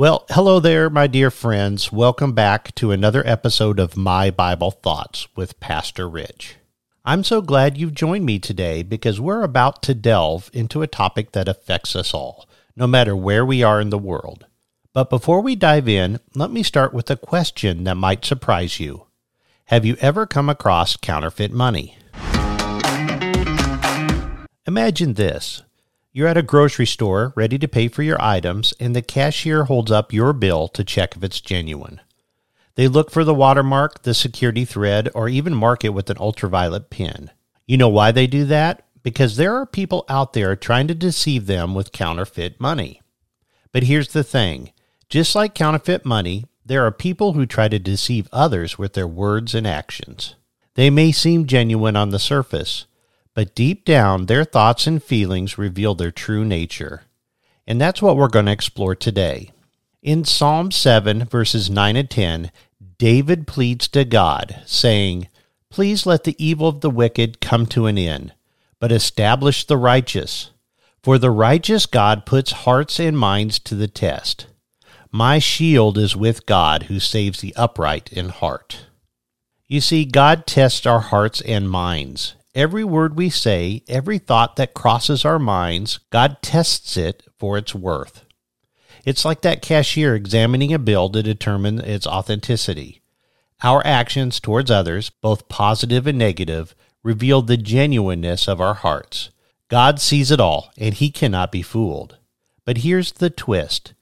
Well, hello there, my dear friends. Welcome back to another episode of My Bible Thoughts with Pastor Rich. I'm so glad you've joined me today because we're about to delve into a topic that affects us all, no matter where we are in the world. But before we dive in, let me start with a question that might surprise you. Have you ever come across counterfeit money? Imagine this you're at a grocery store ready to pay for your items, and the cashier holds up your bill to check if it's genuine. They look for the watermark, the security thread, or even mark it with an ultraviolet pen. You know why they do that? Because there are people out there trying to deceive them with counterfeit money. But here's the thing just like counterfeit money, there are people who try to deceive others with their words and actions. They may seem genuine on the surface, but deep down, their thoughts and feelings reveal their true nature. And that's what we're going to explore today. In Psalm 7, verses 9 and 10, David pleads to God, saying, Please let the evil of the wicked come to an end, but establish the righteous. For the righteous God puts hearts and minds to the test. My shield is with God who saves the upright in heart. You see, God tests our hearts and minds. Every word we say, every thought that crosses our minds, God tests it for its worth. It's like that cashier examining a bill to determine its authenticity. Our actions towards others, both positive and negative, reveal the genuineness of our hearts. God sees it all, and he cannot be fooled. But here's the twist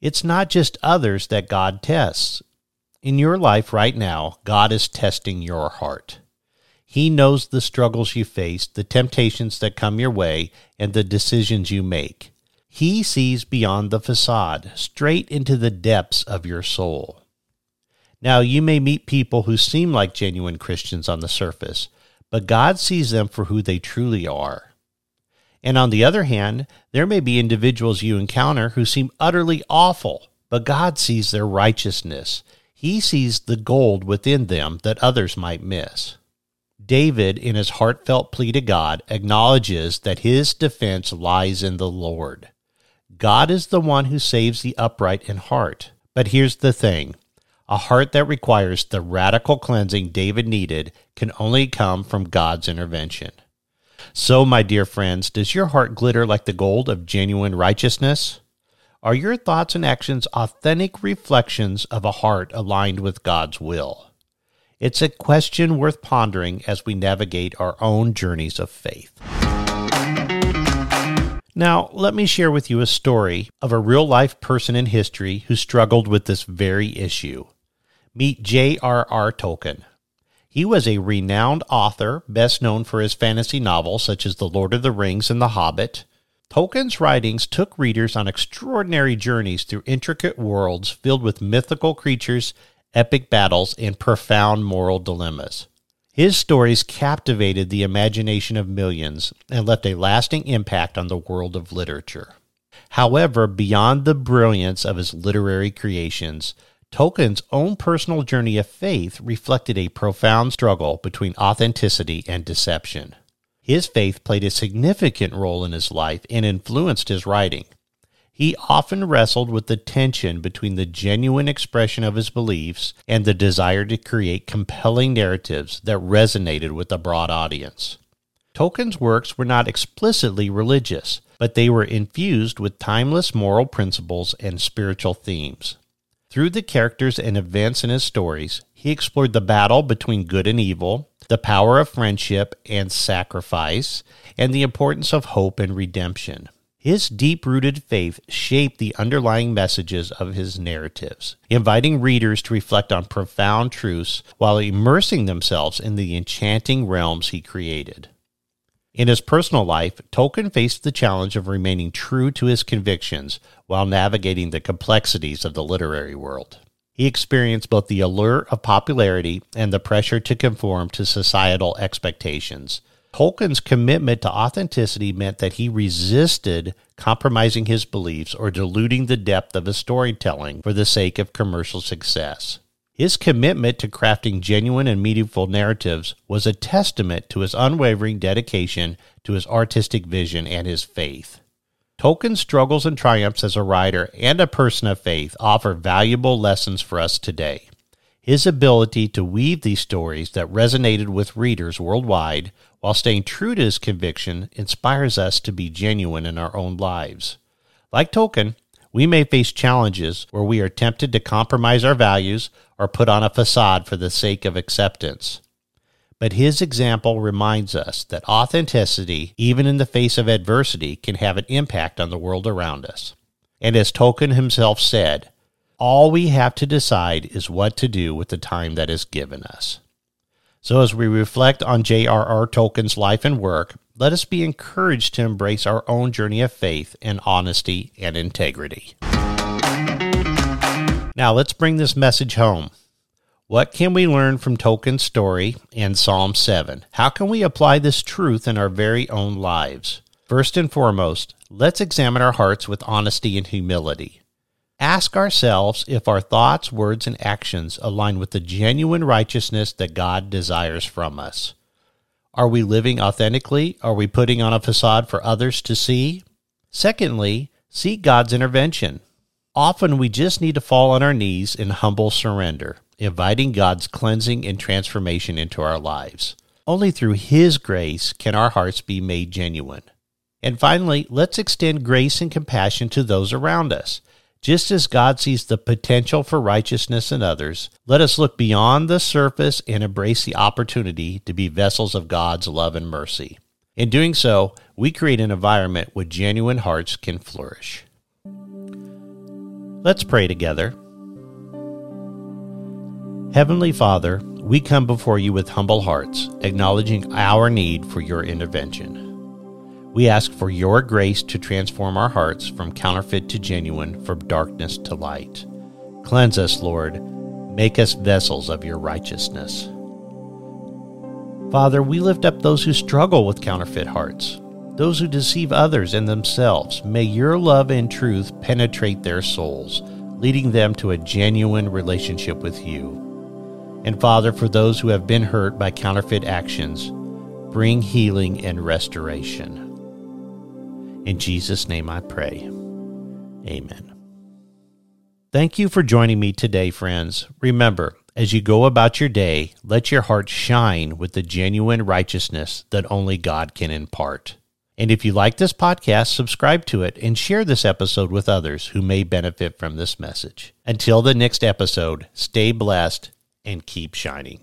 it's not just others that God tests. In your life right now, God is testing your heart. He knows the struggles you face, the temptations that come your way, and the decisions you make. He sees beyond the facade, straight into the depths of your soul. Now, you may meet people who seem like genuine Christians on the surface, but God sees them for who they truly are. And on the other hand, there may be individuals you encounter who seem utterly awful, but God sees their righteousness. He sees the gold within them that others might miss. David, in his heartfelt plea to God, acknowledges that his defense lies in the Lord. God is the one who saves the upright in heart. But here's the thing a heart that requires the radical cleansing David needed can only come from God's intervention. So, my dear friends, does your heart glitter like the gold of genuine righteousness? Are your thoughts and actions authentic reflections of a heart aligned with God's will? It's a question worth pondering as we navigate our own journeys of faith. Now, let me share with you a story of a real life person in history who struggled with this very issue. Meet J.R.R. Tolkien. He was a renowned author, best known for his fantasy novels such as The Lord of the Rings and The Hobbit. Tolkien's writings took readers on extraordinary journeys through intricate worlds filled with mythical creatures epic battles, and profound moral dilemmas. His stories captivated the imagination of millions and left a lasting impact on the world of literature. However, beyond the brilliance of his literary creations, Tolkien's own personal journey of faith reflected a profound struggle between authenticity and deception. His faith played a significant role in his life and influenced his writing. He often wrestled with the tension between the genuine expression of his beliefs and the desire to create compelling narratives that resonated with a broad audience. Tolkien's works were not explicitly religious, but they were infused with timeless moral principles and spiritual themes. Through the characters and events in his stories, he explored the battle between good and evil, the power of friendship and sacrifice, and the importance of hope and redemption. His deep rooted faith shaped the underlying messages of his narratives, inviting readers to reflect on profound truths while immersing themselves in the enchanting realms he created. In his personal life, Tolkien faced the challenge of remaining true to his convictions while navigating the complexities of the literary world. He experienced both the allure of popularity and the pressure to conform to societal expectations, Tolkien's commitment to authenticity meant that he resisted compromising his beliefs or diluting the depth of his storytelling for the sake of commercial success. His commitment to crafting genuine and meaningful narratives was a testament to his unwavering dedication to his artistic vision and his faith. Tolkien's struggles and triumphs as a writer and a person of faith offer valuable lessons for us today. His ability to weave these stories that resonated with readers worldwide while staying true to his conviction inspires us to be genuine in our own lives. Like Tolkien, we may face challenges where we are tempted to compromise our values or put on a facade for the sake of acceptance. But his example reminds us that authenticity, even in the face of adversity, can have an impact on the world around us. And as Tolkien himself said, all we have to decide is what to do with the time that is given us. So, as we reflect on J.R.R. Tolkien's life and work, let us be encouraged to embrace our own journey of faith and honesty and integrity. Now, let's bring this message home. What can we learn from Tolkien's story and Psalm 7? How can we apply this truth in our very own lives? First and foremost, let's examine our hearts with honesty and humility. Ask ourselves if our thoughts, words, and actions align with the genuine righteousness that God desires from us. Are we living authentically? Are we putting on a facade for others to see? Secondly, seek God's intervention. Often we just need to fall on our knees in humble surrender, inviting God's cleansing and transformation into our lives. Only through His grace can our hearts be made genuine. And finally, let's extend grace and compassion to those around us. Just as God sees the potential for righteousness in others, let us look beyond the surface and embrace the opportunity to be vessels of God's love and mercy. In doing so, we create an environment where genuine hearts can flourish. Let's pray together. Heavenly Father, we come before you with humble hearts, acknowledging our need for your intervention. We ask for your grace to transform our hearts from counterfeit to genuine, from darkness to light. Cleanse us, Lord. Make us vessels of your righteousness. Father, we lift up those who struggle with counterfeit hearts, those who deceive others and themselves. May your love and truth penetrate their souls, leading them to a genuine relationship with you. And Father, for those who have been hurt by counterfeit actions, bring healing and restoration. In Jesus' name I pray. Amen. Thank you for joining me today, friends. Remember, as you go about your day, let your heart shine with the genuine righteousness that only God can impart. And if you like this podcast, subscribe to it and share this episode with others who may benefit from this message. Until the next episode, stay blessed and keep shining.